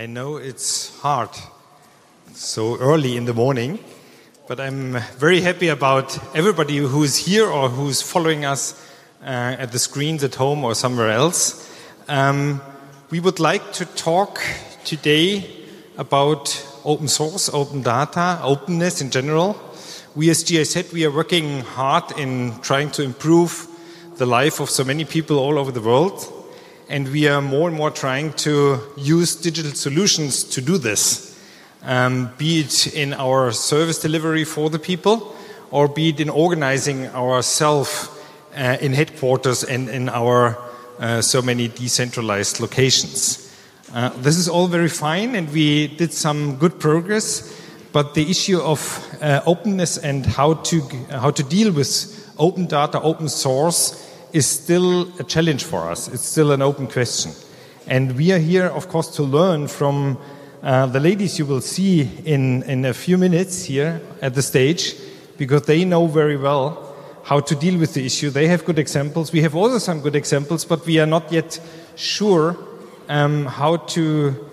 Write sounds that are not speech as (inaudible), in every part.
I know it's hard so early in the morning, but I'm very happy about everybody who is here or who's following us uh, at the screens at home or somewhere else. Um, we would like to talk today about open source, open data, openness in general. We as GIZ, we are working hard in trying to improve the life of so many people all over the world and we are more and more trying to use digital solutions to do this, um, be it in our service delivery for the people, or be it in organizing ourselves uh, in headquarters and in our uh, so many decentralized locations. Uh, this is all very fine, and we did some good progress. But the issue of uh, openness and how to how to deal with open data, open source, is still a challenge for us. It's still an open question. And we are here, of course, to learn from uh, the ladies you will see in, in a few minutes here at the stage, because they know very well how to deal with the issue. They have good examples. We have also some good examples, but we are not yet sure um, how to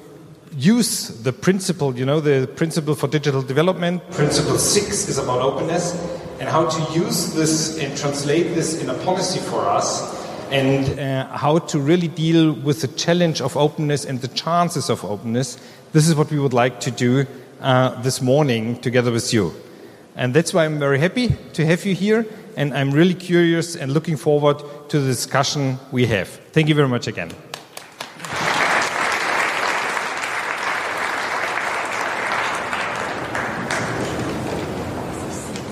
use the principle, you know, the principle for digital development. Principle six is about openness and how to use this and translate this in a policy for us and uh, how to really deal with the challenge of openness and the chances of openness. This is what we would like to do uh, this morning together with you. And that's why I'm very happy to have you here, and I'm really curious and looking forward to the discussion we have. Thank you very much again.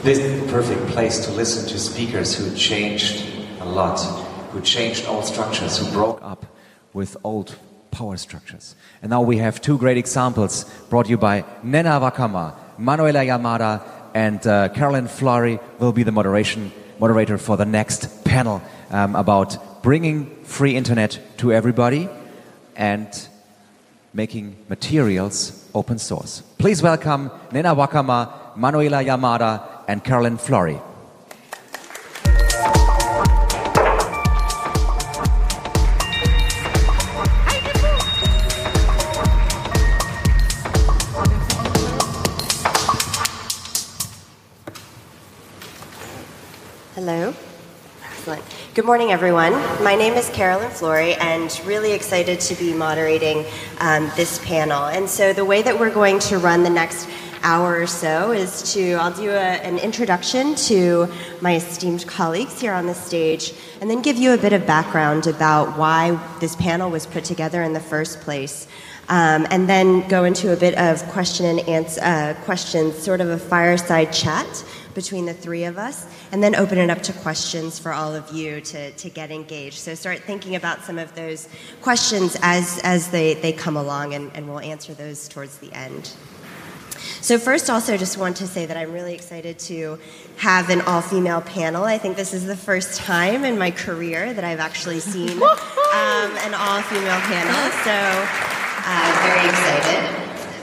This perfect place to listen to speakers who changed a lot, who changed old structures, who broke up with old power structures. And now we have two great examples brought you by Nnenna Nwakanma, Manuela Yamada, and uh, Carolyn Florey will be the moderation moderator for the next panel um, about bringing free internet to everybody and making materials open source. Please welcome Nnenna Nwakanma, Manuela Yamada, and Carolyn Florey. Hello. Excellent. Good morning, everyone. My name is Carolyn Florey, and really excited to be moderating um, this panel. And so, the way that we're going to run the next hour or so is to, I'll do a, an introduction to my esteemed colleagues here on the stage, and then give you a bit of background about why this panel was put together in the first place. Um, and then go into a bit of question and answer uh, questions, sort of a fireside chat between the three of us, and then open it up to questions for all of you to, to get engaged. So start thinking about some of those questions as, as they, they come along, and, and we'll answer those towards the end. So, first, also, just want to say that I'm really excited to have an all female panel. I think this is the first time in my career that I've actually seen um, an all female panel. So, uh, very excited.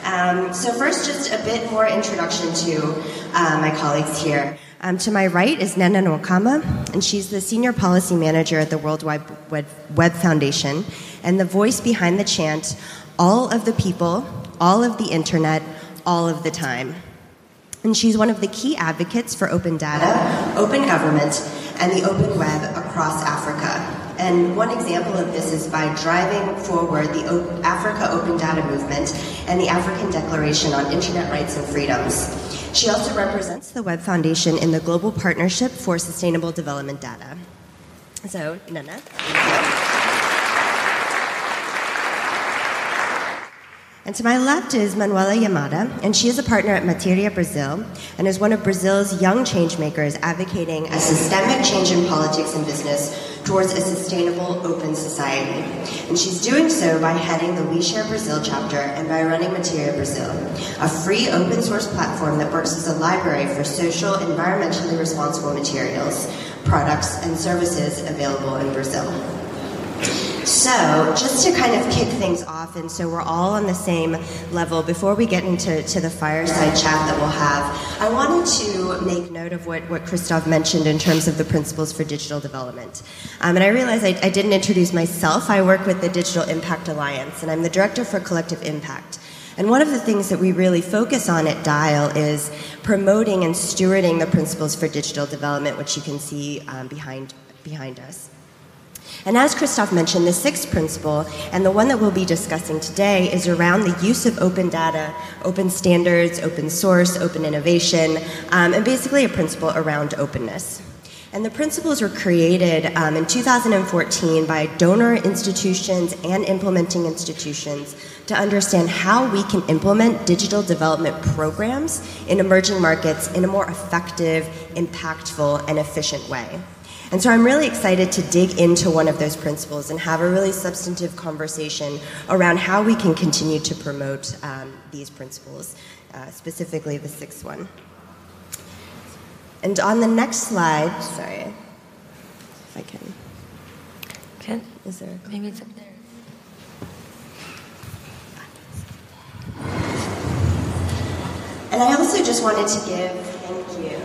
Um, so, first, just a bit more introduction to uh, my colleagues here. Um, to my right is Nnenna Nwakanma, and she's the Senior Policy Manager at the World Wide Web Foundation and the voice behind the chant, All of the people, all of the internet, all of the time. And she's one of the key advocates for open data, open government, and the open web across Africa. And one example of this is by driving forward the Africa Open Data Movement and the African Declaration on Internet Rights and Freedoms. She also represents the Web Foundation in the Global Partnership for Sustainable Development Data. So, Nnenna. And to my left is Manuela Yamada, and she is a partner at MateriaBrasil and is one of Brazil's young changemakers advocating a systemic change in politics and business towards a sustainable open society. And she's doing so by heading the Ouishare Brazil chapter and by running MateriaBrasil, a free open source platform that works as a library for social, environmentally responsible materials, products, and services available in Brazil. So, just to kind of kick things off, and so we're all on the same level, before we get into to the fireside chat that we'll have, I wanted to make note of what, what Christoph mentioned in terms of the principles for digital development. Um, and I realized I, I didn't introduce myself. I work with the Digital Impact Alliance, and I'm the director for Collective Impact. And one of the things that we really focus on at DIAL is promoting and stewarding the principles for digital development, which you can see um, behind, behind us. And as Christoph mentioned, the sixth principle, and the one that we'll be discussing today, is around the use of open data, open standards, open source, open innovation, um, and basically a principle around openness. And the principles were created um, in 2014 by donor institutions and implementing institutions to understand how we can implement digital development programs in emerging markets in a more effective, impactful, and efficient way. And so I'm really excited to dig into one of those principles and have a really substantive conversation around how we can continue to promote um, these principles, uh, specifically the sixth one. And on the next slide, sorry, if I can. Can, Is there? maybe it's up there. And I also just wanted to give, thank you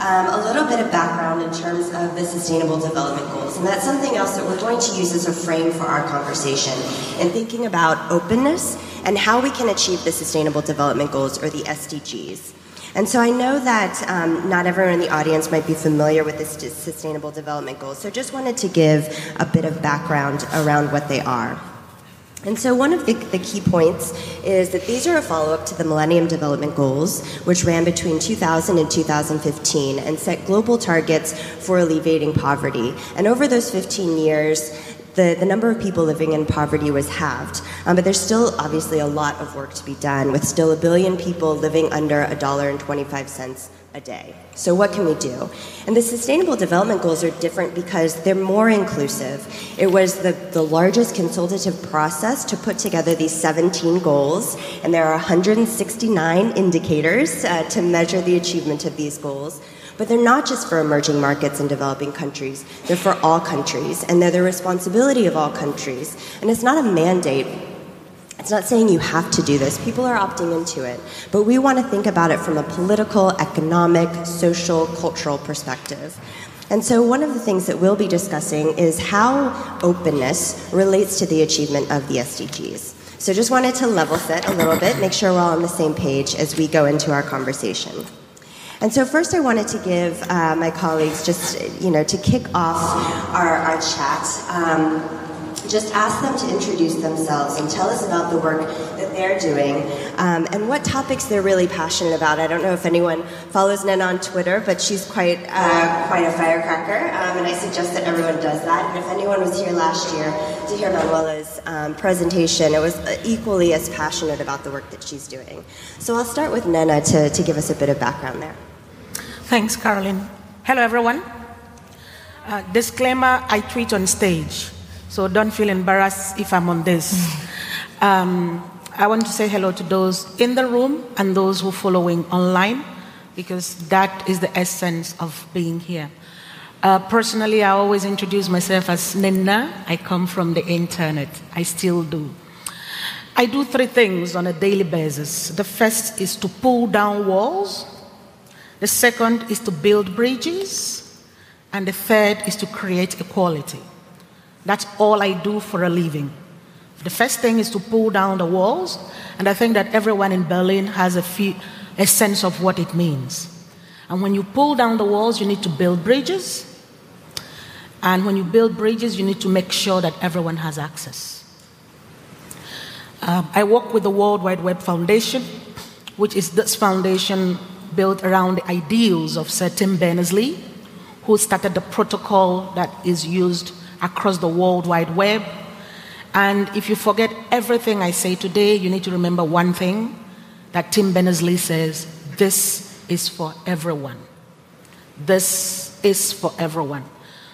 um, a little bit of background in terms of the Sustainable Development Goals. And that's something else that we're going to use as a frame for our conversation in thinking about openness and how we can achieve the Sustainable Development Goals or the SDGs. And so I know that um, not everyone in the audience might be familiar with the Sustainable Development Goals, so just wanted to give a bit of background around what they are. And so, one of the, the, key points is that these are a follow up to the Millennium Development Goals, which ran between 2000 and 2015 and set global targets for alleviating poverty. And over those 15 years, the, the number of people living in poverty was halved. Um, but there's still obviously a lot of work to be done, with still a billion people living under $1.25 a day. So, what can we do? And the Sustainable Development Goals are different because they're more inclusive. It was the, the largest consultative process to put together these 17 goals, and there are 169 indicators uh, to measure the achievement of these goals. But they're not just for emerging markets and developing countries, they're for all countries, and they're the responsibility of all countries. And it's not a mandate, it's not saying you have to do this. People are opting into it. But we want to think about it from a political, economic, social, cultural perspective. And so, one of the things that we'll be discussing is how openness relates to the achievement of the SDGs. So, just wanted to level set a little bit, make sure we're all on the same page as we go into our conversation. And so, first, I wanted to give uh, my colleagues just, you know, to kick off our, our chat. Um, just ask them to introduce themselves and tell us about the work that they're doing um, and what topics they're really passionate about. I don't know if anyone follows Nnenna on Twitter, but she's quite uh, quite a firecracker, um, and I suggest that everyone does that. And if anyone was here last year to hear Manuela's um, presentation, it was equally as passionate about the work that she's doing. So I'll start with Nnenna to, to give us a bit of background there. Thanks, Carolyn. Hello, everyone. Uh, disclaimer I tweet on stage. So don't feel embarrassed if I'm on this. Um, I want to say hello to those in the room and those who are following online because that is the essence of being here. Uh, personally, I always introduce myself as Nnenna. I come from the internet. I still do. I do three things on a daily basis. The first is to pull down walls, the second is to build bridges, and the third is to create equality. That's all I do for a living. The first thing is to pull down the walls, and I think that everyone in Berlin has a, feel, a sense of what it means. And when you pull down the walls, you need to build bridges. And when you build bridges, you need to make sure that everyone has access. Uh, I work with the World Wide Web Foundation, which is this foundation built around the ideals of Sir Tim Berners Lee, who started the protocol that is used across the World Wide Web. And if you forget everything I say today, you need to remember one thing that Tim Berners Lee says this is for everyone. This is for everyone.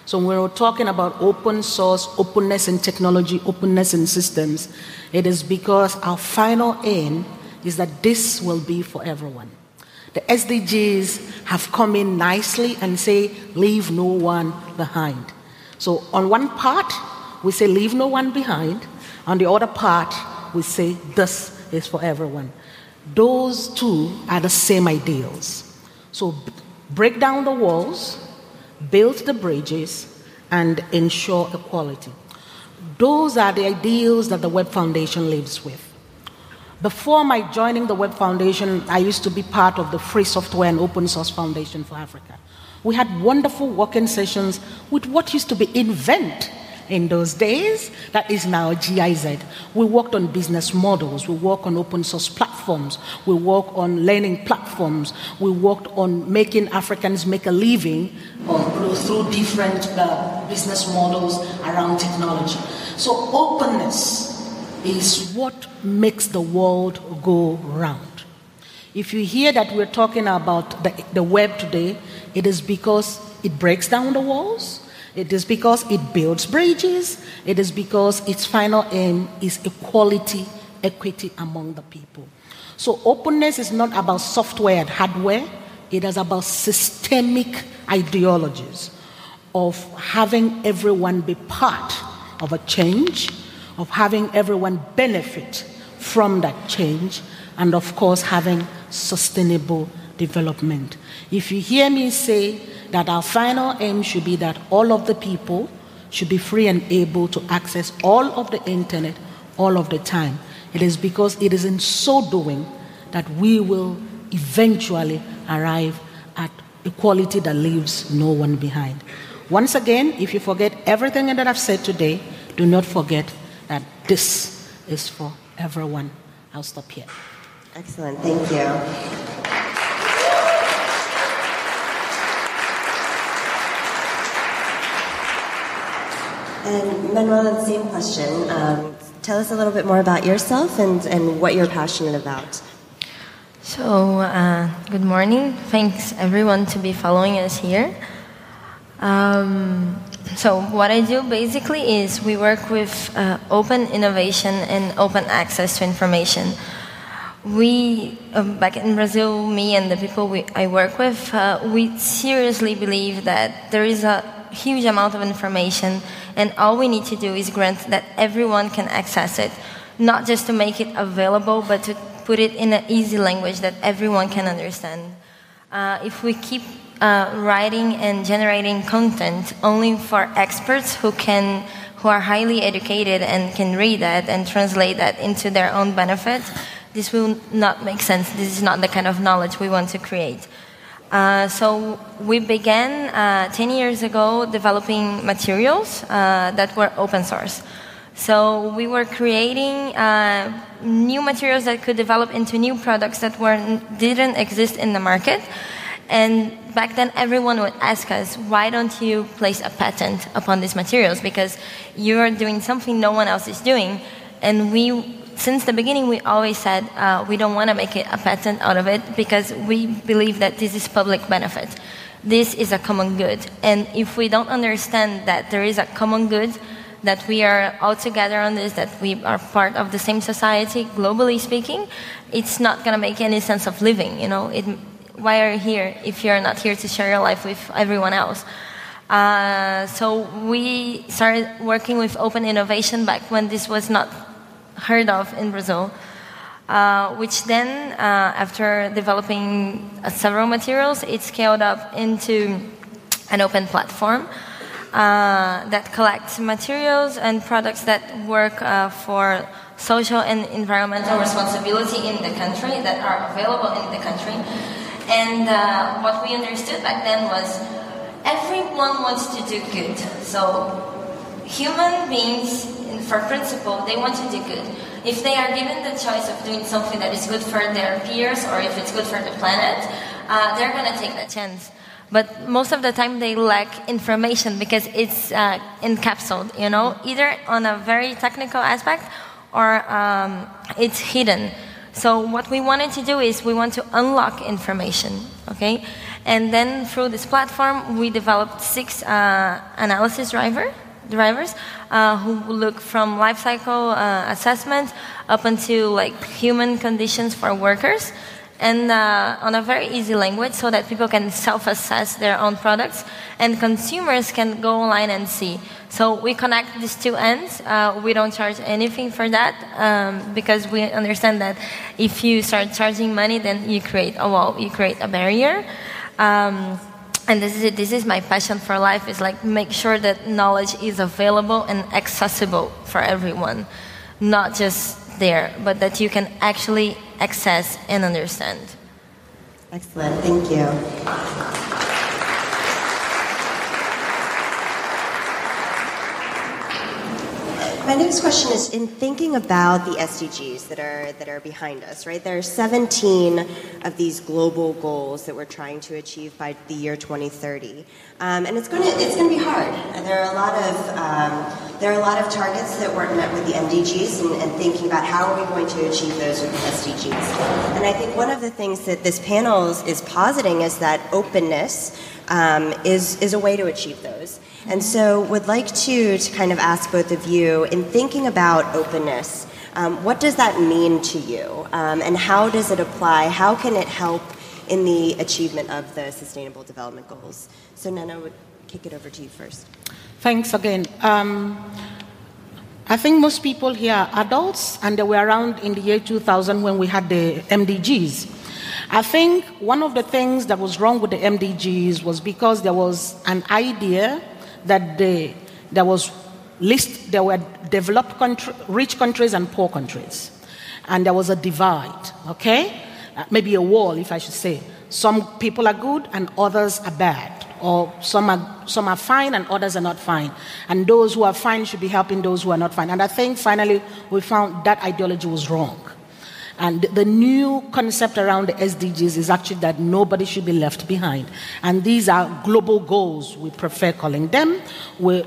So when we're talking about open source, openness in technology, openness in systems, it is because our final aim is that this will be for everyone. The SDGs have come in nicely and say, leave no one behind. So, on one part, we say, leave no one behind. On the other part, we say, this is for everyone. Those two are the same ideals. So break down the walls, build the bridges, and ensure equality. Those are the ideals that the Web Foundation lives with. Before my joining the Web Foundation, I used to be part of the Free Software and Open Source Foundation for Africa. We had wonderful working sessions with what used to be InWEnt in those days, that is now GIZ. We worked on business models, we worked on open source platforms, we worked on learning platforms, we worked on making Africans make a living through different uh, business models around technology. So, openness is what makes the world go round. If you hear that we're talking about the, the web today, it is because it breaks down the walls, it is because it builds bridges, it is because its final aim is equality, equity among the people. So, openness is not about software and hardware, it is about systemic ideologies of having everyone be part of a change, of having everyone benefit from that change, and of course, having sustainable development. If you hear me say that our final aim should be that all of the people should be free and able to access all of the internet all of the time, it is because it is in so doing that we will eventually arrive at equality that leaves no one behind. Once again, if you forget everything that I've said today, do not forget that this is for everyone. I'll stop here. Excellent, thank you. And Manuel, same question. Um, tell us a little bit more about yourself and, and what you're passionate about. So, uh, good morning. Thanks everyone to be following us here. Um, so, what I do basically is we work with uh, open innovation and open access to information. We, um, back in Brazil, me and the people we, I work with, uh, we seriously believe that there is a huge amount of information, and all we need to do is grant that everyone can access it, not just to make it available, but to put it in an easy language that everyone can understand. Uh, if we keep uh, writing and generating content only for experts who can who are highly educated and can read that and translate that into their own benefit this will not make sense this is not the kind of knowledge we want to create uh, so we began uh, 10 years ago developing materials uh, that were open source so we were creating uh, new materials that could develop into new products that were didn't exist in the market and back then, everyone would ask us, why don't you place a patent upon these materials? Because you're doing something no one else is doing. And we, since the beginning, we always said uh, we don't want to make it a patent out of it because we believe that this is public benefit. This is a common good. And if we don't understand that there is a common good, that we are all together on this, that we are part of the same society, globally speaking, it's not going to make any sense of living. You know, it, why are you here if you're not here to share your life with everyone else? Uh, so we started working with open innovation back when this was not heard of in Brazil. Uh, which then, uh, after developing uh, several materials, it scaled up into an open platform uh, that collects materials and products that work for social and environmental responsibility in the country that are available in the country. And uh, what we understood back then was everyone wants to do good. So human beings, for principle, they want to do good. If they are given the choice of doing something that is good for their peers or if it's good for the planet, uh, they're going to take that chance. But most of the time they lack information because it's uh, encapsulated, you know, either on a very technical aspect or um, it's hidden. So what we wanted to do is we want to unlock information, okay? And then through this platform, we developed six uh, analysis driver, drivers uh, who look from life cycle uh, assessment up until like human conditions for workers. and uh, on a very easy language so that people can self-assess their own products and consumers can go online and see. So we connect these two ends. Uh, we don't charge anything for that um, because we understand that if you start charging money, then you create a wall, you create a barrier. Um, and this is. This is my passion for life. Is like make sure that knowledge is available and accessible for everyone, not just there, but that you can actually access and understand. Excellent, thank you. My next question is in thinking about the SDGs that are that are behind us, right? There are 17 of these global goals that we're trying to achieve by the year 2030, um, and it's going to it's going to be hard. There are a lot of um, there are a lot of targets that weren't met with the MDGs, and, and thinking about how are we going to achieve those with the SDGs. And I think one of the things that this panel is, positing is that openness um, is is a way to achieve those. And so, would like to, to kind of ask both of you in thinking about openness, um, what does that mean to you? Um, and how does it apply? How can it help in the achievement of the Sustainable Development Goals? So, Nnenna, would kick it over to you first. Thanks again. Um, I think most people here are adults, and they were around in the year 2000 when we had the MDGs. I think one of the things that was wrong with the MDGs was because there was an idea that there was list, there were developed country, rich countries and poor countries. And there was a divide, okay? Uh, maybe a wall, if I should say. Some people are good and others are bad. Or some are, some are fine and others are not fine. And those who are fine should be helping those who are not fine. And I think finally we found that ideology was wrong. And the new concept around the SDGs is actually that nobody should be left behind. And these are global goals, we prefer calling them,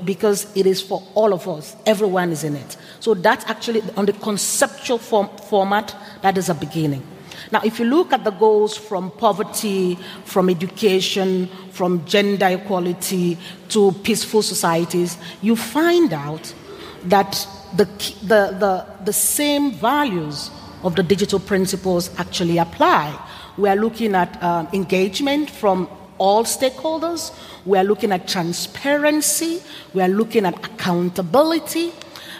because it is for all of us. Everyone is in it. So that's actually on the conceptual form, format, that is a beginning. Now, if you look at the goals from poverty, from education, from gender equality to peaceful societies, you find out that the, the, the, the same values of the digital principles actually apply. We are looking at um, engagement from all stakeholders. We are looking at transparency. We are looking at accountability.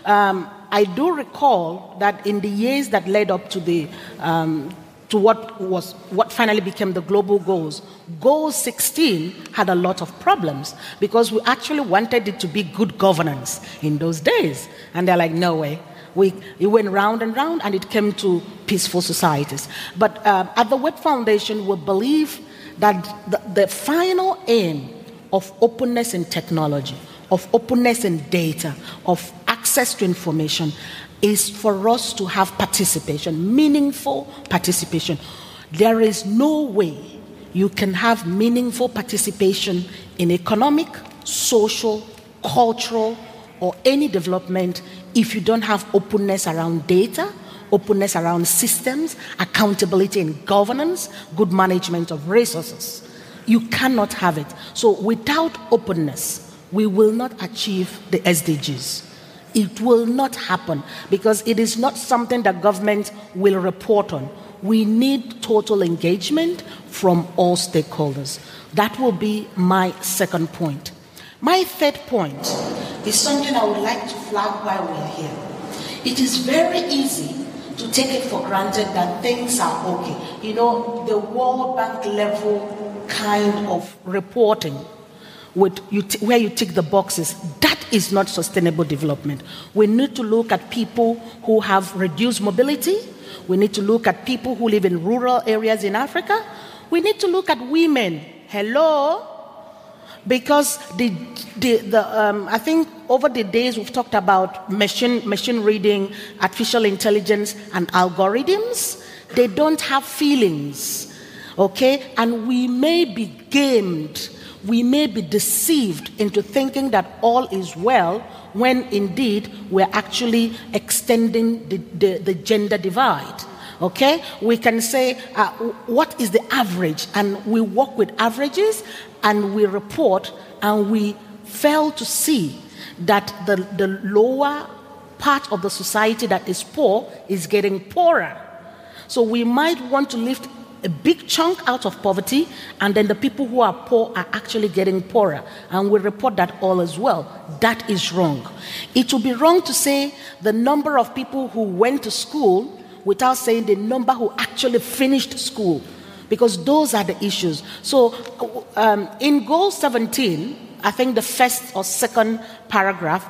Um, I do recall that in the years that led up to the um, to what was what finally became the global goals, Goal 16 had a lot of problems because we actually wanted it to be good governance in those days, and they're like, no way, we, it went round and round and it came to peaceful societies. But uh, at the Web Foundation, we believe that the, the final aim of openness in technology, of openness in data, of access to information is for us to have participation, meaningful participation. There is no way you can have meaningful participation in economic, social, cultural, or any development if you don't have openness around data, openness around systems, accountability in governance, good management of resources. You cannot have it. So, without openness, we will not achieve the SDGs. It will not happen because it is not something that government will report on. We need total engagement from all stakeholders. That will be my second point. My third point is something I would like to flag while we are here. It is very easy to take it for granted that things are okay. You know, the World Bank level kind of reporting with you t- where you tick the boxes, that is not sustainable development. We need to look at people who have reduced mobility. We need to look at people who live in rural areas in Africa. We need to look at women. Hello? Because the, the, the um, I think over the days we've talked about machine, machine reading, artificial intelligence, and algorithms. They don't have feelings, okay? And we may be gamed, we may be deceived into thinking that all is well when indeed we're actually extending the, the, the gender divide. Okay? We can say, uh, what is the average? And we work with averages and we report and we fail to see that the, the lower part of the society that is poor is getting poorer. So we might want to lift a big chunk out of poverty, and then the people who are poor are actually getting poorer. And we report that all as well. That is wrong. It would be wrong to say the number of people who went to school without saying the number who actually finished school, because those are the issues. So, um, in goal 17, I think the first or second paragraph,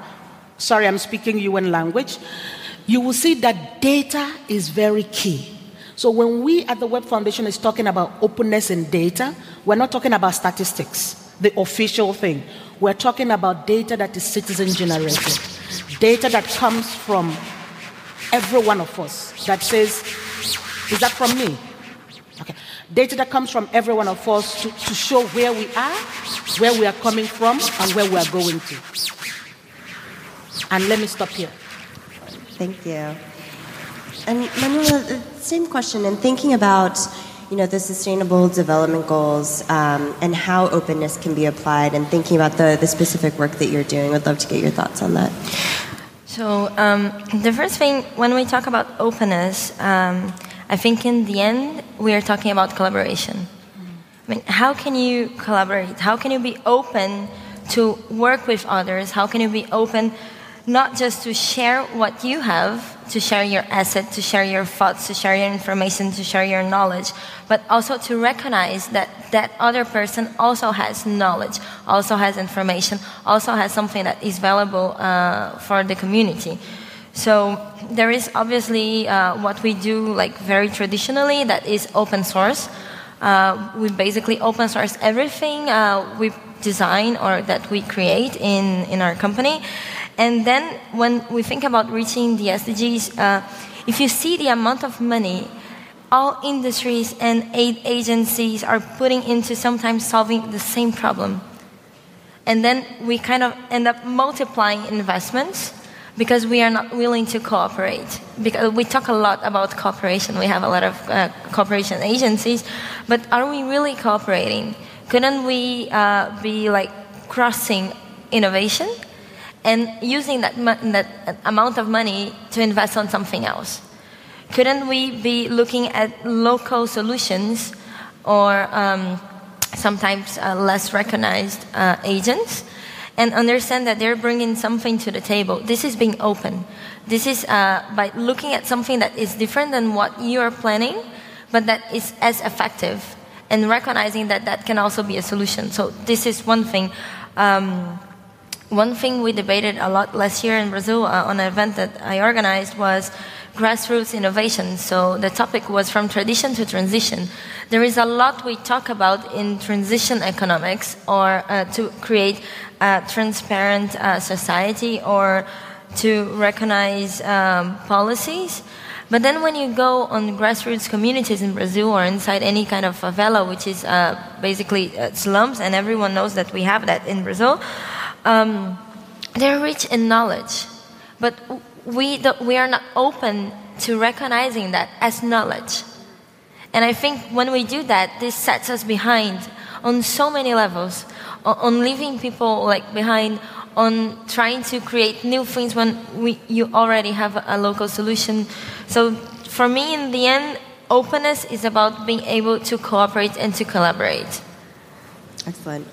sorry, I'm speaking UN language, you will see that data is very key. So when we at the Web Foundation is talking about openness in data, we're not talking about statistics, the official thing. We're talking about data that is citizen generated, data that comes from every one of us that says, is that from me? Okay. Data that comes from every one of us to, to show where we are, where we are coming from, and where we are going to. And let me stop here. Thank you. And Manuela, the same question. and thinking about, you know, the sustainable development goals um, and how openness can be applied, and thinking about the, the specific work that you're doing, i'd love to get your thoughts on that. So um, the first thing, when we talk about openness, um, I think in the end we are talking about collaboration. I mean, how can you collaborate? How can you be open to work with others? How can you be open not just to share what you have, to share your asset, to share your thoughts, to share your information, to share your knowledge, but also to recognize that that other person also has knowledge, also has information, also has something that is valuable uh, for the community. So there is obviously uh, what we do like very traditionally that is open source. Uh, we basically open source everything uh, we design or that we create in, in our company. And then when we think about reaching the SDGs, uh, if you see the amount of money all industries and aid agencies are putting into sometimes solving the same problem. And then we kind of end up multiplying investments because we are not willing to cooperate. Because we talk a lot about cooperation, we have a lot of uh, cooperation agencies, but are we really cooperating? Couldn't we uh, be like crossing innovation and using that, that amount of money to invest on something else? Couldn't we be looking at local solutions or um, sometimes uh, less recognized uh, agents and understand that they're bringing something to the table? This is being open. This is uh, by looking at something that is different than what you are planning, but that is as effective and recognizing that that can also be a solution. So this is one thing. Um, one thing we debated a lot last year in Brazil uh, on an event that I organized was grassroots innovation. So the topic was from tradition to transition. There is a lot we talk about in transition economics or uh, to create a transparent uh, society or to recognize um, policies. But then when you go on grassroots communities in Brazil or inside any kind of favela, which is uh, basically uh, slums, and everyone knows that we have that in Brazil, um, they're rich in knowledge, but we, we are not open to recognizing that as knowledge. And I think when we do that, this sets us behind on so many levels, on, leaving people like behind, on trying to create new things when we, you already have a local solution. So for me, in the end, openness is about being able to cooperate and to collaborate. Excellent.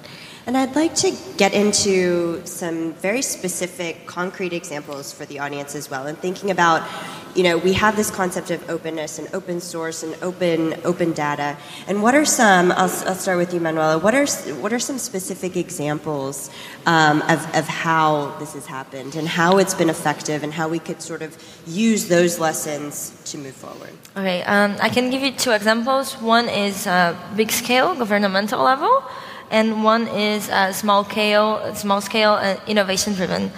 And I'd like to get into some very specific, concrete examples for the audience as well. And thinking about, you know, we have this concept of openness and open source and open open data. And what are some? I'll, I'll start with you, Manuela. What are what are some specific examples um, of of how this has happened and how it's been effective and how we could sort of use those lessons to move forward? Okay, um, I can give you two examples. One is uh, big scale, governmental level and one is uh, small scale, small scale uh, innovation driven.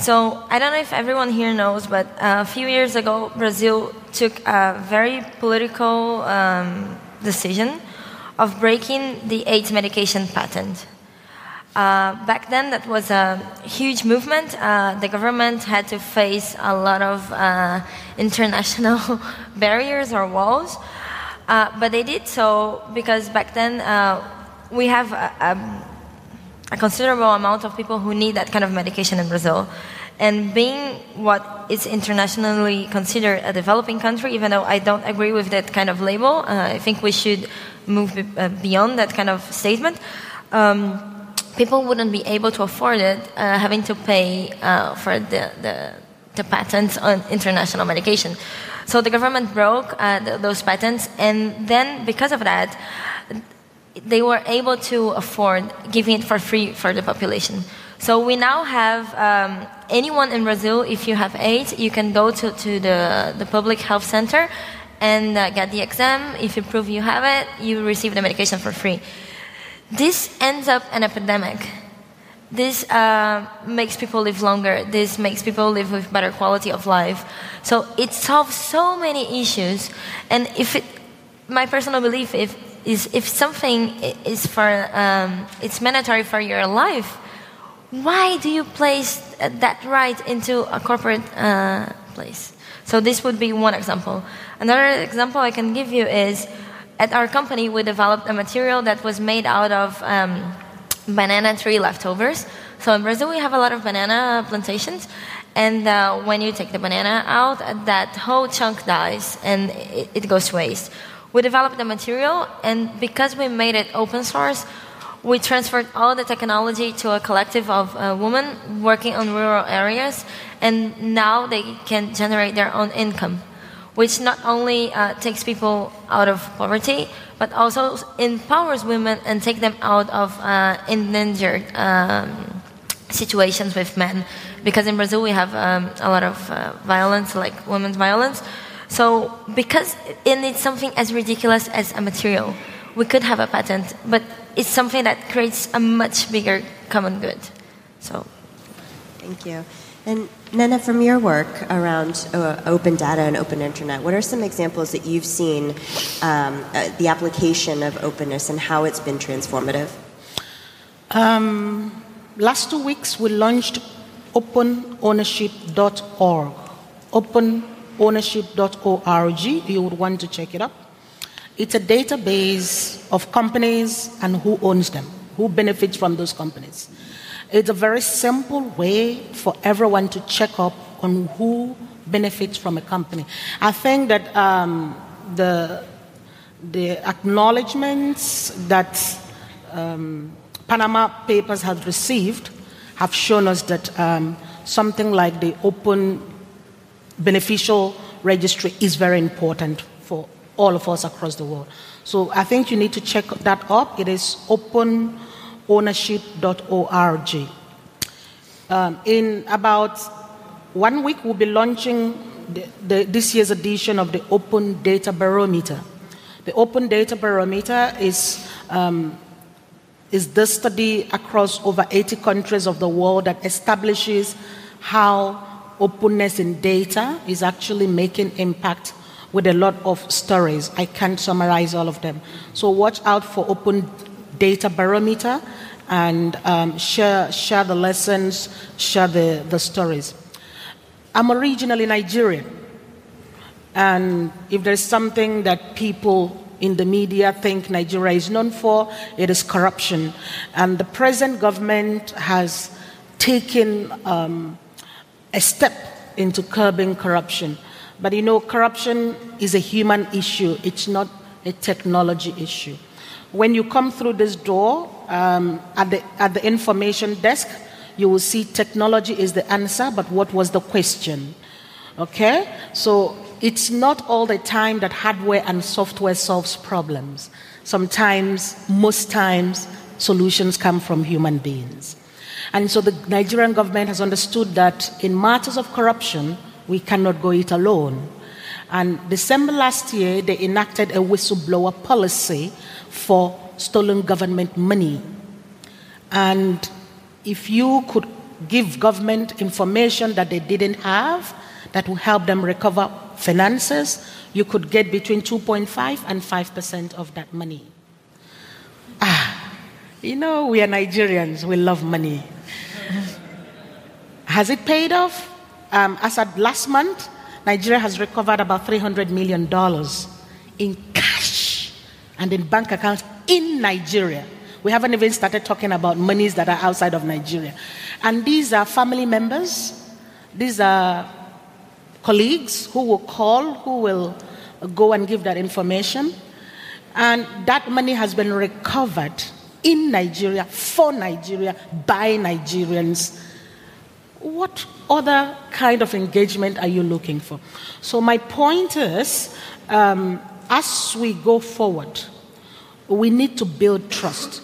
So I don't know if everyone here knows, but uh, a few years ago, Brazil took a very political um, decision of breaking the AIDS medication patent. Uh, back then, that was a huge movement. Uh, the government had to face a lot of uh, (laughs) international (laughs) barriers or walls, uh, but they did so because back then we have a, a, a, considerable amount of people who need that kind of medication in Brazil. And being what is internationally considered a developing country, even though I don't agree with that kind of label, uh, I think we should move uh, beyond that kind of statement. Um, people wouldn't be able to afford it, uh, having to pay uh, for the, the, the, patents on international medication. So the government broke uh, th- those patents, and then because of that, they were able to afford giving it for free for the population. So we now have um, anyone in Brazil, if you have AIDS, you can go to, to the, the public health center and uh, get the exam. If you prove you have it, you receive the medication for free. This ends up an epidemic. This uh, makes people live longer. This makes people live with better quality of life. So it solves so many issues. And if it, my personal belief if, is if something is for, um, it's mandatory for your life, why do you place that right into a corporate uh, place? So this would be one example. Another example I can give you is at our company we developed a material that was made out of um, banana tree leftovers. So in Brazil we have a lot of banana plantations, and uh, when you take the banana out, that whole chunk dies and it, it goes to waste. We developed the material, and because we made it open source, we transferred all the technology to a collective of uh, women working on rural areas, and now they can generate their own income, which not only uh, takes people out of poverty, but also empowers women and take them out of uh, endangered um, situations with men. Because in Brazil we have um, a lot of uh, violence, like women's violence. So because it needs something as ridiculous as a material, we could have a patent, but it's something that creates a much bigger common good. So, thank you. And Nnenna, from your work around uh, open data and open internet, what are some examples that you've seen um, uh, the application of openness and how it's been transformative? Um, last two weeks, we launched openownership.org. Openownership.org. You would want to check it up. It's a database of companies and who owns them, who benefits from those companies. It's a very simple way for everyone to check up on who benefits from a company. I think that um, the, the acknowledgments that um, Panama Papers has received have shown us that um, something like the open beneficial registry is very important for all of us across the world. So I think you need to check that up. It is openownership.org. Um, in about one week, we'll be launching the, the, this year's edition of the Open Data Barometer. The Open Data Barometer is, um, is the study across over 80 countries of the world that establishes how openness in data is actually making impact with a lot of stories. I can't summarize all of them. So watch out for Open Data Barometer and um, share, share the lessons, share the, the stories. I'm originally Nigerian. And if there's something that people in the media think Nigeria is known for, it is corruption. And the present government has taken um, a step into curbing corruption. But you know, corruption is a human issue, it's not a technology issue. When you come through this door um, at, the, at the information desk, you will see technology is the answer, but what was the question? Okay? So it's not all the time that hardware and software solves problems. Sometimes, most times, solutions come from human beings. And so the Nigerian government has understood that in matters of corruption, we cannot go it alone. And December last year, they enacted a whistleblower policy for stolen government money. And if you could give government information that they didn't have, that will help them recover finances, you could get between 2.5 and 5% of that money. Ah, you know, we are Nigerians, we love money. Has it paid off? Um, as at last month, Nigeria has recovered about $300 million in cash and in bank accounts in Nigeria. We haven't even started talking about monies that are outside of Nigeria. And these are family members These are colleagues who will call, who will go and give that information. And that money has been recovered in Nigeria, for Nigeria, by Nigerians. What other kind of engagement are you looking for? So, my point is um, as we go forward, we need to build trust.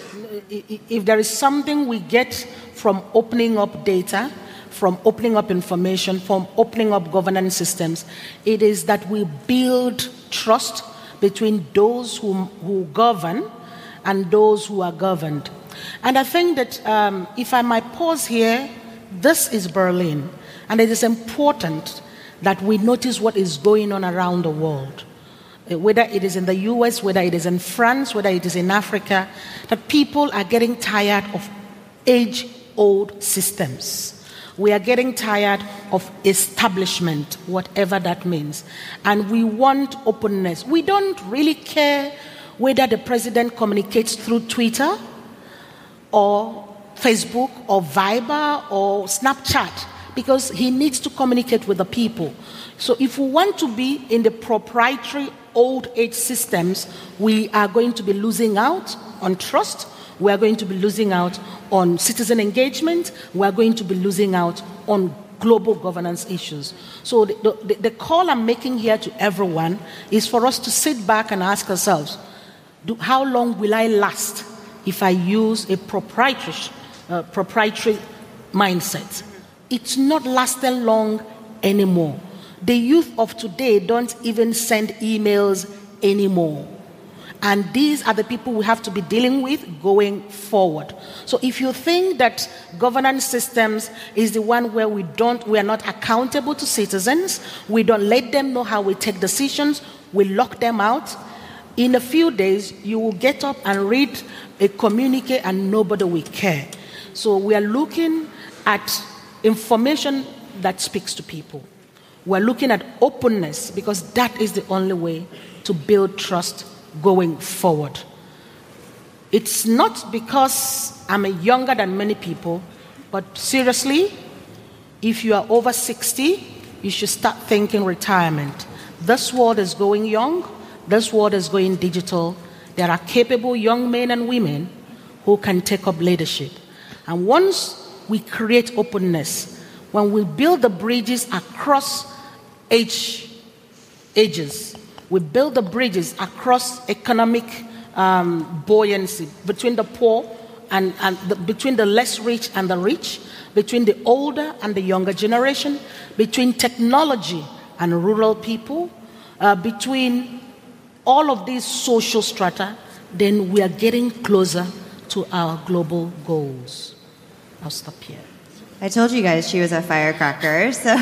If there is something we get from opening up data, from opening up information, from opening up governance systems, it is that we build trust between those who, who govern and those who are governed. And I think that um, if I might pause here, this is Berlin, and it is important that we notice what is going on around the world. Uh, whether it is in the US, whether it is in France, whether it is in Africa, that people are getting tired of age old systems. We are getting tired of establishment, whatever that means. And we want openness. We don't really care whether the president communicates through Twitter or Facebook or Viber or Snapchat because he needs to communicate with the people. So if we want to be in the proprietary old age systems, we are going to be losing out on trust we are going to be losing out on citizen engagement. We are going to be losing out on global governance issues. So, the, the, the call I'm making here to everyone is for us to sit back and ask ourselves do, how long will I last if I use a proprietary, uh, proprietary mindset? It's not lasting long anymore. The youth of today don't even send emails anymore. And these are the people we have to be dealing with going forward. So if you think that governance systems is the one where we don't we are not accountable to citizens, we don't let them know how we take decisions, we lock them out, in a few days you will get up and read a communique and nobody will care. So we are looking at information that speaks to people. We're looking at openness because that is the only way to build trust going forward. It's not because I'm younger than many people, but seriously, if you are over 60, you should start thinking retirement. This world is going young, this world is going digital. There are capable young men and women who can take up leadership. And once we create openness, when we build the bridges across age, ages, we build the bridges across economic um, buoyancy between the poor and, and the, between the less rich and the rich, between the older and the younger generation, between technology and rural people, uh, between all of these social strata, then we are getting closer to our global goals. I told you guys she was a firecracker. (laughs) So,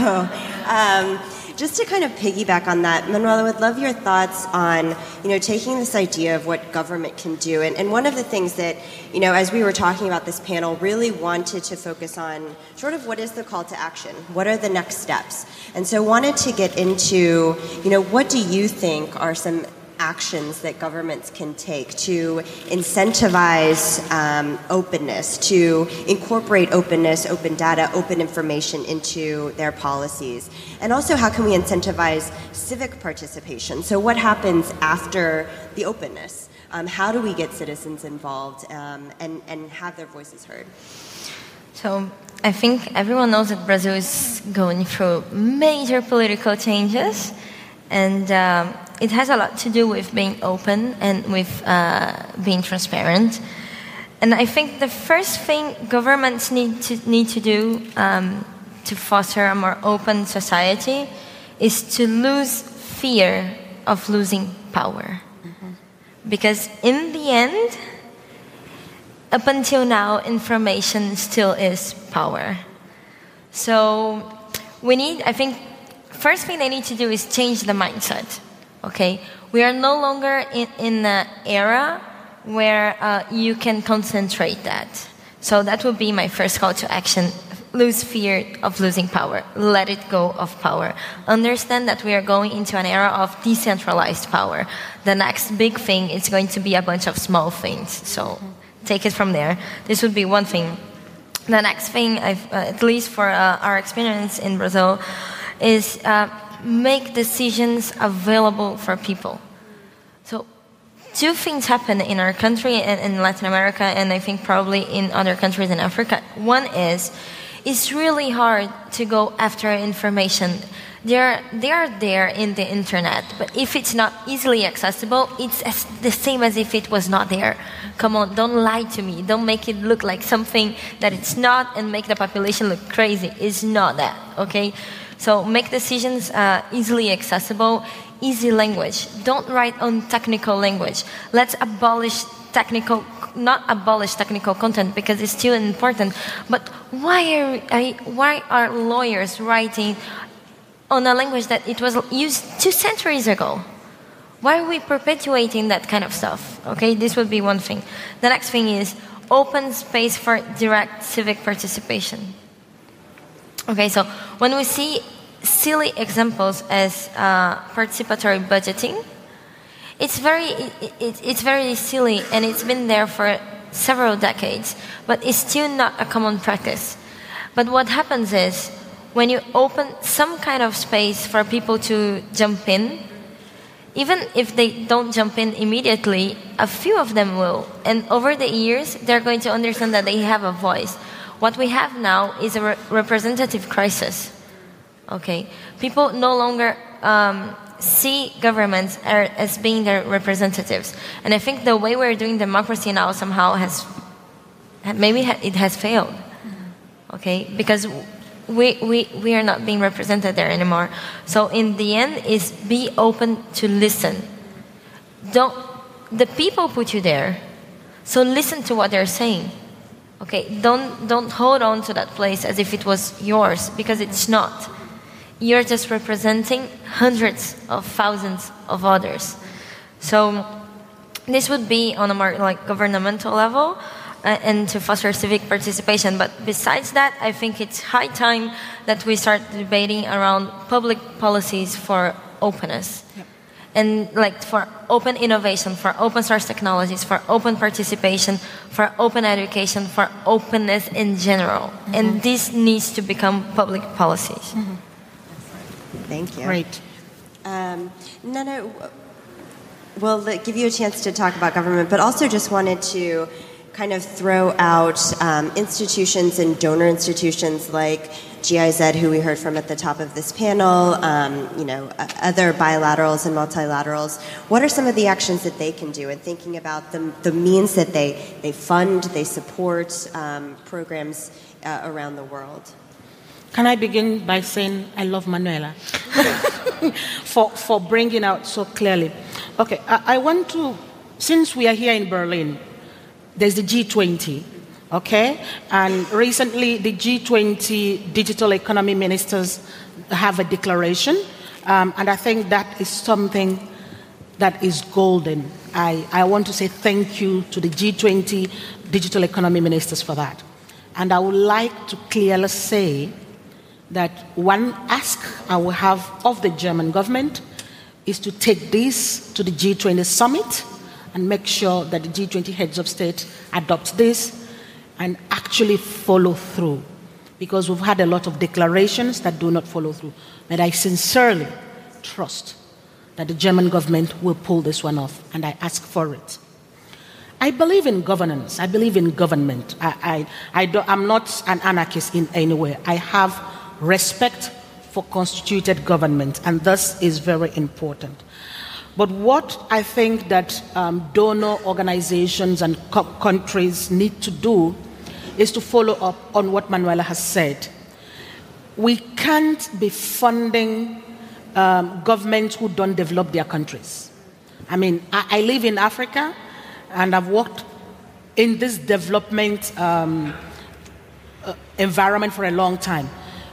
um, just to kind of piggyback on that, Manuel, I would love your thoughts on, you know, taking this idea of what government can do. And, and one of the things that, you know, as we were talking about this panel, really wanted to focus on sort of what is the call to action? What are the next steps? And so wanted to get into, you know, what do you think are some actions that governments can take to incentivize um, openness, to incorporate openness, open data, open information into their policies? And also, how can we incentivize civic participation? So, what happens after the openness? Um, how do we get citizens involved um, and, and have their voices heard? So, I think everyone knows that Brazil is going through major political changes, and um, it has a lot to do with being open and with uh, being transparent. And I think the first thing governments need to, need to do um, to foster a more open society is to lose fear of losing power. Mm-hmm. Because in the end, up until now, information still is power. So we need, I think, first thing they need to do is change the mindset. Okay, we are no longer in, in an era where uh, you can concentrate that. So that would be my first call to action. Lose fear of losing power. Let it go of power. Understand that we are going into an era of decentralized power. The next big thing is going to be a bunch of small things. So take it from there. This would be one thing. the next thing, uh, at least for uh, our experience in Brazil, is uh, make decisions available for people. So, two things happen in our country and in Latin America, and I think probably in other countries in Africa. One is, it's really hard to go after information. They're, they are there in the internet, but if it's not easily accessible, it's as, the same as if it was not there. Come on, don't lie to me. Don't make it look like something that it's not and make the population look crazy. It's not that, okay? So make decisions uh, easily accessible, easy language. Don't write on technical language. Let's abolish technical, not abolish technical content because it's still important. But why are, why are lawyers writing on a language that it was used two centuries ago? Why are we perpetuating that kind of stuff? Okay, this would be one thing. The next thing is open space for direct civic participation. Okay, so when we see silly examples as uh, participatory budgeting, it's very, it, it, it's very silly and it's been there for several decades, but it's still not a common practice. But what happens is when you open some kind of space for people to jump in, even if they don't jump in immediately, a few of them will. And over the years, they're going to understand that they have a voice. What we have now is a re- representative crisis. Okay, people no longer um, see governments as being their representatives, and I think the way we're doing democracy now somehow has maybe it has failed. Okay, because we, we, we are not being represented there anymore. So in the end, is be open to listen. Don't the people put you there, so listen to what they're saying. Okay, don't, don't hold on to that place as if it was yours, because it's not. You're just representing hundreds of thousands of others. So this would be on a more like governmental level uh, and to foster civic participation. But besides that, I think it's high time that we start debating around public policies for openness. Yep and like for open innovation, for open source technologies, for open participation, for open education, for openness in general. Mm-hmm. And this needs to become public policies. Mm-hmm. Thank you. Great. Um, Nnenna, we'll give you a chance to talk about government, but also just wanted to kind of throw out um, institutions and donor institutions like GIZ, who we heard from at the top of this panel, um, you know, other bilaterals and multilaterals. What are some of the actions that they can do? And thinking about the, the means that they, they fund, they support um, programs uh, around the world. Can I begin by saying I love Manuela (laughs) for, for bringing out so clearly? Okay, I, I want to, since we are here in Berlin, there's the G20, okay? And recently, the G20 digital economy ministers have a declaration, um, and I think that is something that is golden. I, I want to say thank you to the G20 digital economy ministers for that. And I would like to clearly say that one ask I will have of the German government is to take this to the G20 summit and make sure that the G20 heads of state adopt this and actually follow through. Because we've had a lot of declarations that do not follow through. But I sincerely trust that the German government will pull this one off, and I ask for it. I believe in governance. I believe in government. I, I, I am not an anarchist in any way. I have respect for constituted government, and this is very important. But what I think that um, donor organizations and co- countries need to do is to follow up on what Manuela has said. We can't be funding um, governments who don't develop their countries. I mean, I, I, live in Africa and I've worked in this development um, uh, environment for a long time.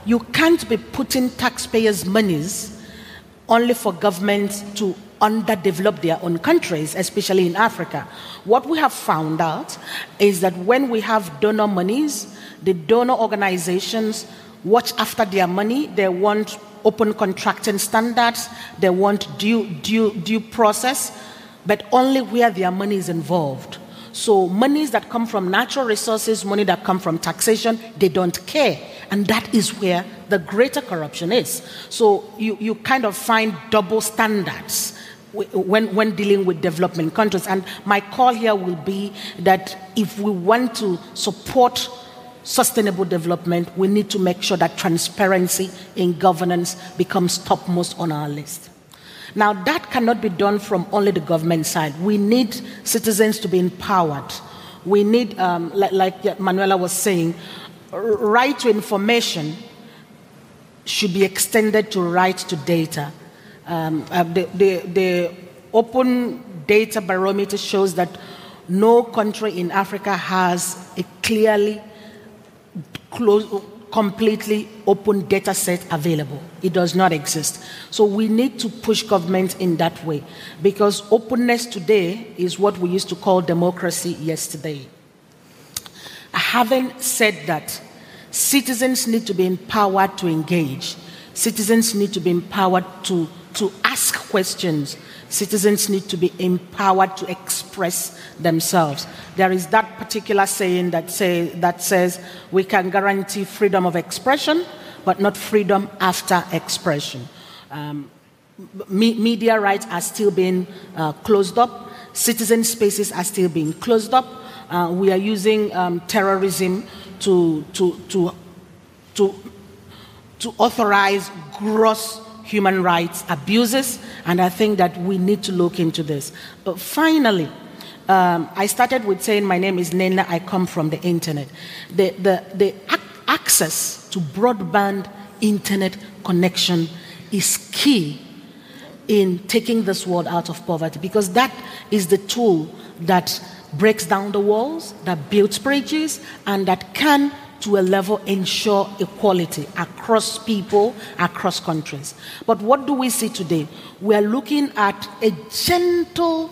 You can't be putting taxpayers' monies only for governments to underdevelop their own countries, especially in Africa. What we have found out is that when we have donor monies, the donor organizations watch after their money. They want open contracting standards, they want due, due, due process, but only where their money is involved. So monies that come from natural resources, money that come from taxation, they don't care. And that is where the greater corruption is. So you, you kind of find double standards when, when dealing with development countries. And my call here will be that if we want to support sustainable development, we need to make sure that transparency in governance becomes topmost on our list. Now, that cannot be done from only the government side. We need citizens to be empowered. We need, um, like, like Manuela was saying, right to information should be extended to right to data. Um, uh, the, the, the open data barometer shows that no country in Africa has a clearly close, completely open data set available. It does not exist. So we need to push government in that way because openness today is what we used to call democracy yesterday. Having said that, citizens need to be empowered to engage. Citizens need to be empowered to, to ask questions citizens need to be empowered to express themselves. There is that particular saying that, say, that says we can guarantee freedom of expression, but not freedom after expression. Um, me- media rights are still being uh, closed up, citizen spaces are still being closed up. Uh, we are using um, terrorism to, to, to, to, to authorize gross human rights abuses, and I think that we need to look into this. But finally, um, I started with saying my name is Nnenna, I come from the internet. The, the, the ac- access to broadband internet connection is key in taking this world out of poverty because that is the tool that breaks down the walls, that builds bridges, and that can to a level ensure equality across people, across countries. But what do we see today? We are looking at a gentle,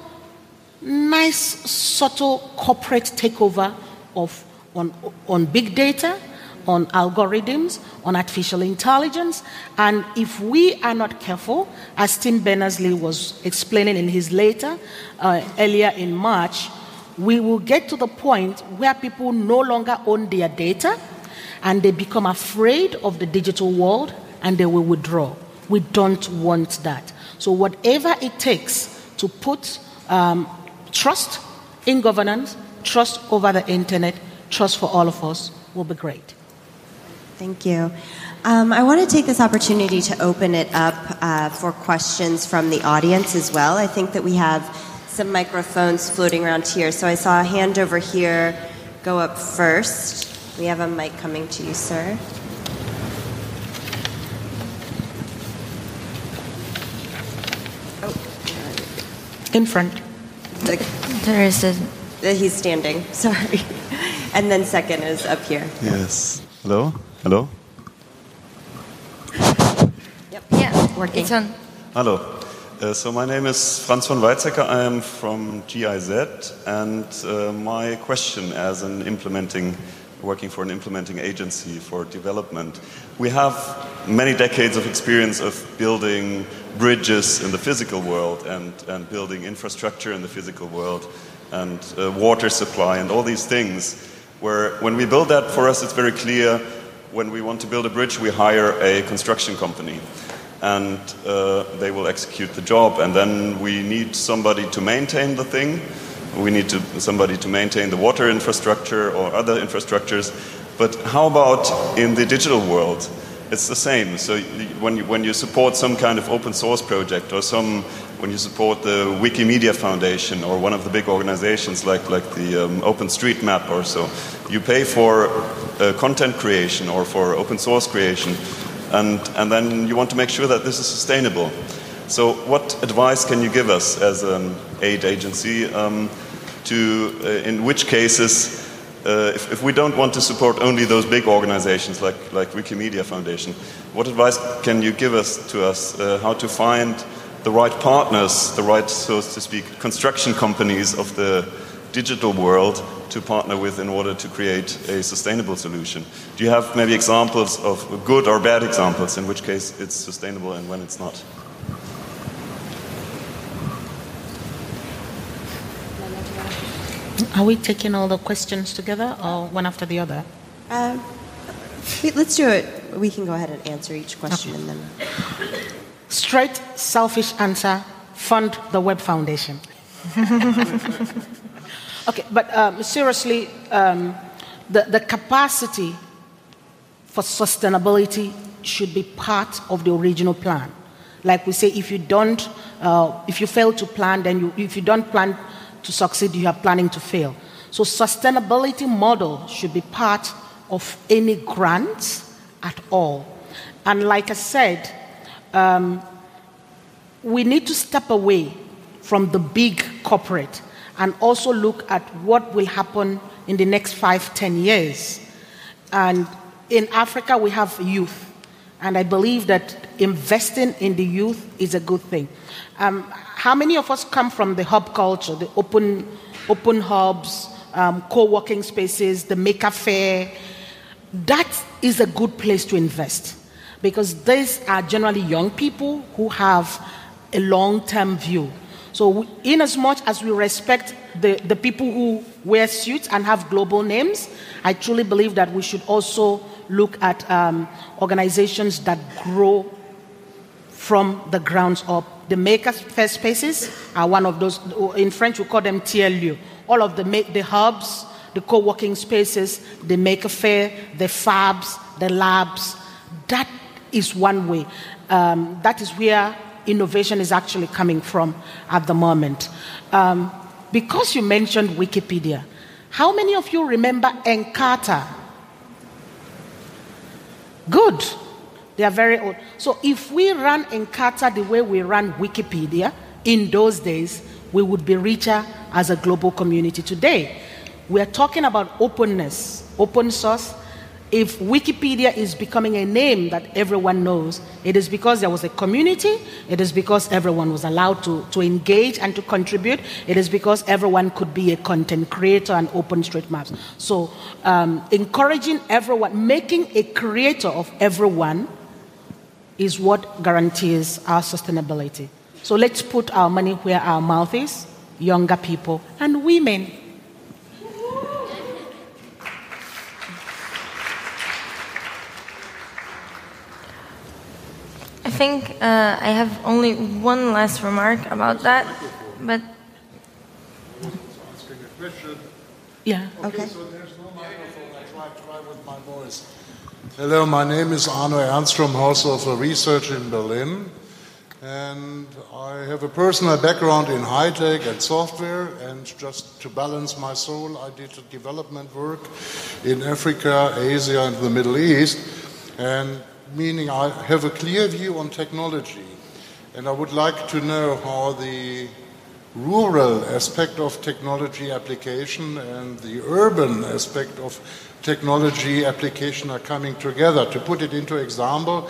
nice, subtle corporate takeover of on, on big data, on algorithms, on artificial intelligence. And if we are not careful, as Tim Berners-Lee was explaining in his letter uh, earlier in March, we will get to the point where people no longer own their data and they become afraid of the digital world and they will withdraw. We don't want that. So, whatever it takes to put um, trust in governance, trust over the internet, trust for all of us will be great. Thank you. Um, I want to take this opportunity to open it up uh, for questions from the audience as well. I think that we have some microphones floating around here. So I saw a hand over here go up first. We have a mic coming to you, sir. Oh, in front. The, there is a. He's standing. (laughs) Sorry. And then second is up here. Yes. Hello. Hello. Yep. Yeah. Working. It's on. Hello. Uh, so my name is Franz von Weizsäcker. I am from GIZ, and uh, my question as an implementing, working for an implementing agency for development, we have many decades of experience of building bridges in the physical world and, and building infrastructure in the physical world and uh, water supply and all these things. Where when we build that, for us, it's very clear. When we want to build a bridge, we hire a construction company and uh, they will execute the job. And then we need somebody to maintain the thing. We need to, somebody to maintain the water infrastructure or other infrastructures. But how about in the digital world? It's the same. So when you, when you support some kind of open source project or some when you support the Wikimedia Foundation or one of the big organizations like, like the um, OpenStreetMap or so, you pay for uh, content creation or for open source creation and, and then you want to make sure that this is sustainable. So, what advice can you give us as an aid agency um, to, uh, in which cases, uh, if, if, we don't want to support only those big organizations like, like Wikimedia Foundation, what advice can you give us to us uh, how to find the right partners, the right, so to speak, construction companies of the digital world to partner with in order to create a sustainable solution. Do you have maybe examples of good or bad examples, in which case it's sustainable and when it's not? Are we taking all the questions together or one after the other? Um, let's do it. We can go ahead and answer each question and then. Straight, selfish answer fund the Web Foundation. (laughs) okay, but um, seriously, um, the, the capacity for sustainability should be part of the original plan. Like we say, if you don't, uh, if you fail to plan, then you, if you don't plan to succeed, you are planning to fail. So sustainability model should be part of any grant at all. And like I said, um, we need to step away from the big corporate and also look at what will happen in the next five, ten years. And in Africa, we have youth. And I believe that investing in the youth is a good thing. Um, how many of us come from the hub culture, the open, open hubs, um, co working spaces, the maker fair? That is a good place to invest because these are generally young people who have a long term view. So, in as much as we respect the, the people who wear suits and have global names, I truly believe that we should also look at um, organizations that grow from the grounds up. The maker spaces are one of those. In French, we call them tiers-lieux. All of the, the hubs, the co working spaces, the maker fair, the fabs, the labs. That is one way. Um, that is where innovation is actually coming from at the moment. Um, because you mentioned Wikipedia, how many of you remember Encarta? Good. They are very old. So if we run Encarta the way we run Wikipedia in those days, we would be richer as a global community today. We are talking about openness, open source, if Wikipedia is becoming a name that everyone knows, it is because there was a community, it is because everyone was allowed to, to engage and to contribute, it is because everyone could be a content creator and OpenStreetMaps. So, um, encouraging everyone, making a creator of everyone is what guarantees our sustainability. So, let's put our money where our mouth is younger people and women. Think uh, I have only one last remark about that, but. Yeah. Okay. So there's no microphone. I try, try with my voice. Hello, my name is Arno Ernst from House of Research in Berlin. And I have a personal background in high tech and software. And just to balance my soul, I did development work in Africa, Asia, and the Middle East. And meaning I have a clear view on technology, and I would like to know how the rural aspect of technology application and the urban aspect of technology application are coming together. To put it into example,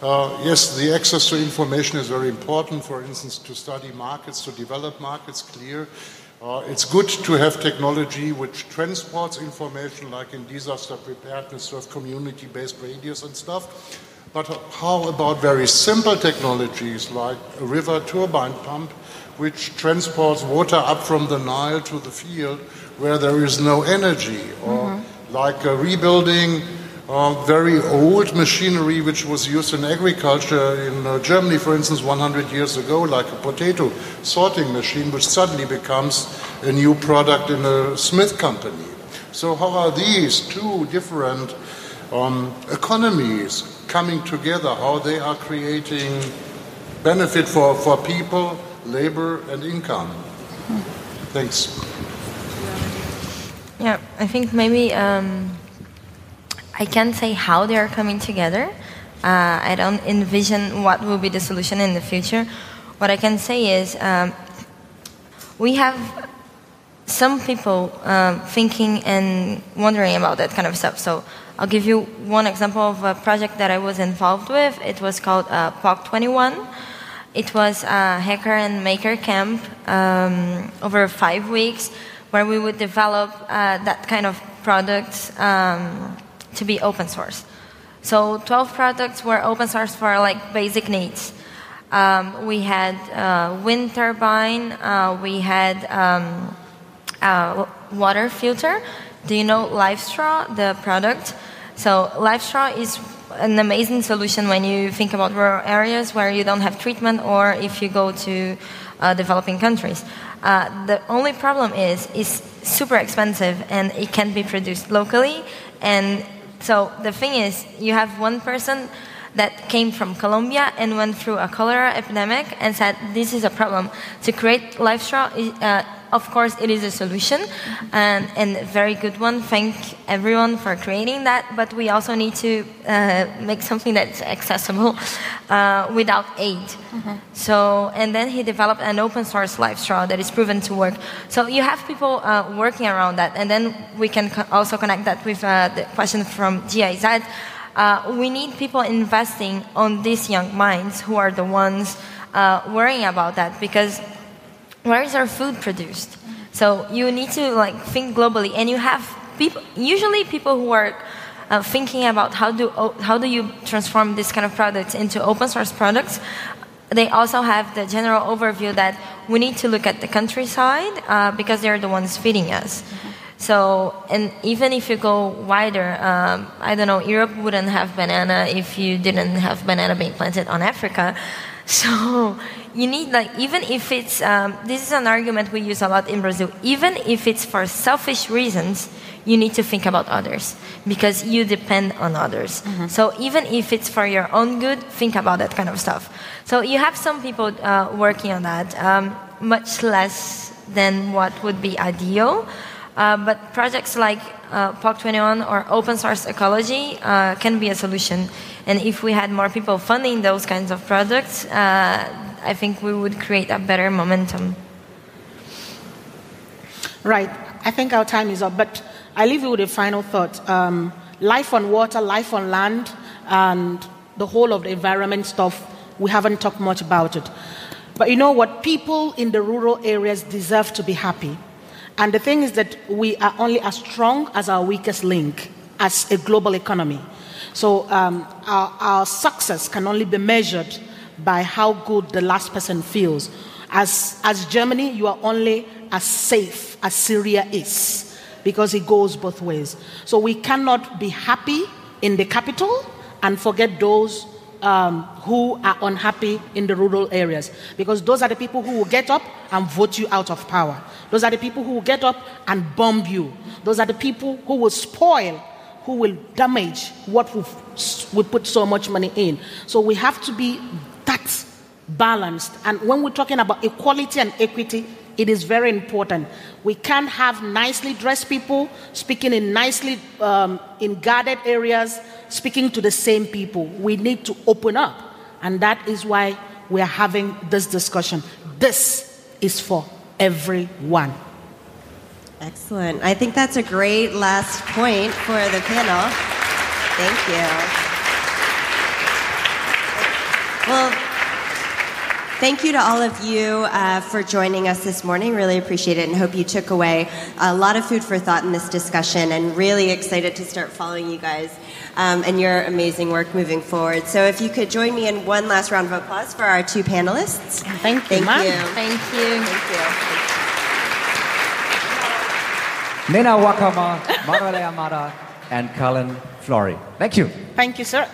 uh, yes, the access to information is very important, for instance, to study markets, to develop markets, clear. Uh, it's good to have technology which transports information, like in disaster preparedness, to have community based radios and stuff. But how about very simple technologies like a river turbine pump, which transports water up from the Nile to the field where there is no energy, or mm-hmm. like rebuilding uh, very old machinery which was used in agriculture in uh, Germany, for instance, 100 years ago, like a potato sorting machine, which suddenly becomes a new product in a Smith company. So, how are these two different um, economies coming together? How they are creating benefit for, for people, labor, and income? Thanks. Yeah, I think maybe. Um I can't say how they are coming together. Uh, I don't envision what will be the solution in the future. What I can say is um, we have some people um, thinking and wondering about that kind of stuff. So I'll give you one example of a project that I was involved with. It was called uh, POC 21. It was a hacker and maker camp um, over five weeks where we would develop uh, that kind of products. Um, to be open source. So 12 products were open source for like basic needs. Um, we had uh, wind turbine, uh, we had um, uh, water filter. Do you know LifeStraw, the product? So LifeStraw is an amazing solution when you think about rural areas where you don't have treatment or if you go to uh, developing countries. Uh, the only problem is it's super expensive and it can't be produced locally. And so the thing is, you have one person that came from Colombia and went through a cholera epidemic and said this is a problem. To create LifeStraw, uh, of course, it is a solution and, and a very good one. Thank everyone for creating that, but we also need to uh, make something that's accessible uh, without aid. Mm-hmm. So, and then he developed an open source LifeStraw that is proven to work. So you have people uh, working around that, and then we can co- also connect that with uh, the question from GIZ. Uh, we need people investing on these young minds who are the ones uh, worrying about that because where is our food produced? So you need to like think globally, and you have people. Usually, people who are uh, thinking about how do how do you transform this kind of products into open source products. They also have the general overview that we need to look at the countryside uh, because they're the ones feeding us. So, and even if you go wider, um, I don't know, Europe wouldn't have banana if you didn't have banana being planted on Africa. So, you need like even if it's um, this is an argument we use a lot in Brazil. Even if it's for selfish reasons, you need to think about others because you depend on others. Mm-hmm. So even if it's for your own good, think about that kind of stuff. So you have some people uh, working on that, um, much less than what would be ideal. Uh, but projects like uh, POC21 or open source ecology uh, can be a solution. And if we had more people funding those kinds of projects, uh, I think we would create a better momentum. Right. I think our time is up, but I leave you with a final thought. Um, life on water, life on land, and the whole of the environment stuff, we haven't talked much about it. But you know what? People in the rural areas deserve to be happy. And the thing is that we are only as strong as our weakest link as a global economy. So um, our, our success can only be measured by how good the last person feels. As, as Germany, you are only as safe as Syria is because it goes both ways. So we cannot be happy in the capital and forget those um, who are unhappy in the rural areas because those are the people who will get up and vote you out of power. Those are the people who will get up and bomb you. Those are the people who will spoil, who will damage what we've, we put so much money in. So we have to be that balanced. And when we're talking about equality and equity, it is very important. We can't have nicely dressed people speaking in nicely um, in guarded areas, speaking to the same people. We need to open up, and that is why we are having this discussion. This is for everyone. Excellent. I think that's a great last point for the panel. Thank you. Well, thank you to all of you uh, for joining us this morning. Really appreciate it and hope you took away a lot of food for thought in this discussion and really excited to start following you guys um, and your amazing work moving forward. So if you could join me in one last round of applause for our two panelists. Thank you. Thank you. Thank you. Thank you. Nnenna Nwakanma, Manuela Yamada, and Carolyn Florey. Thank you. Thank you, sir.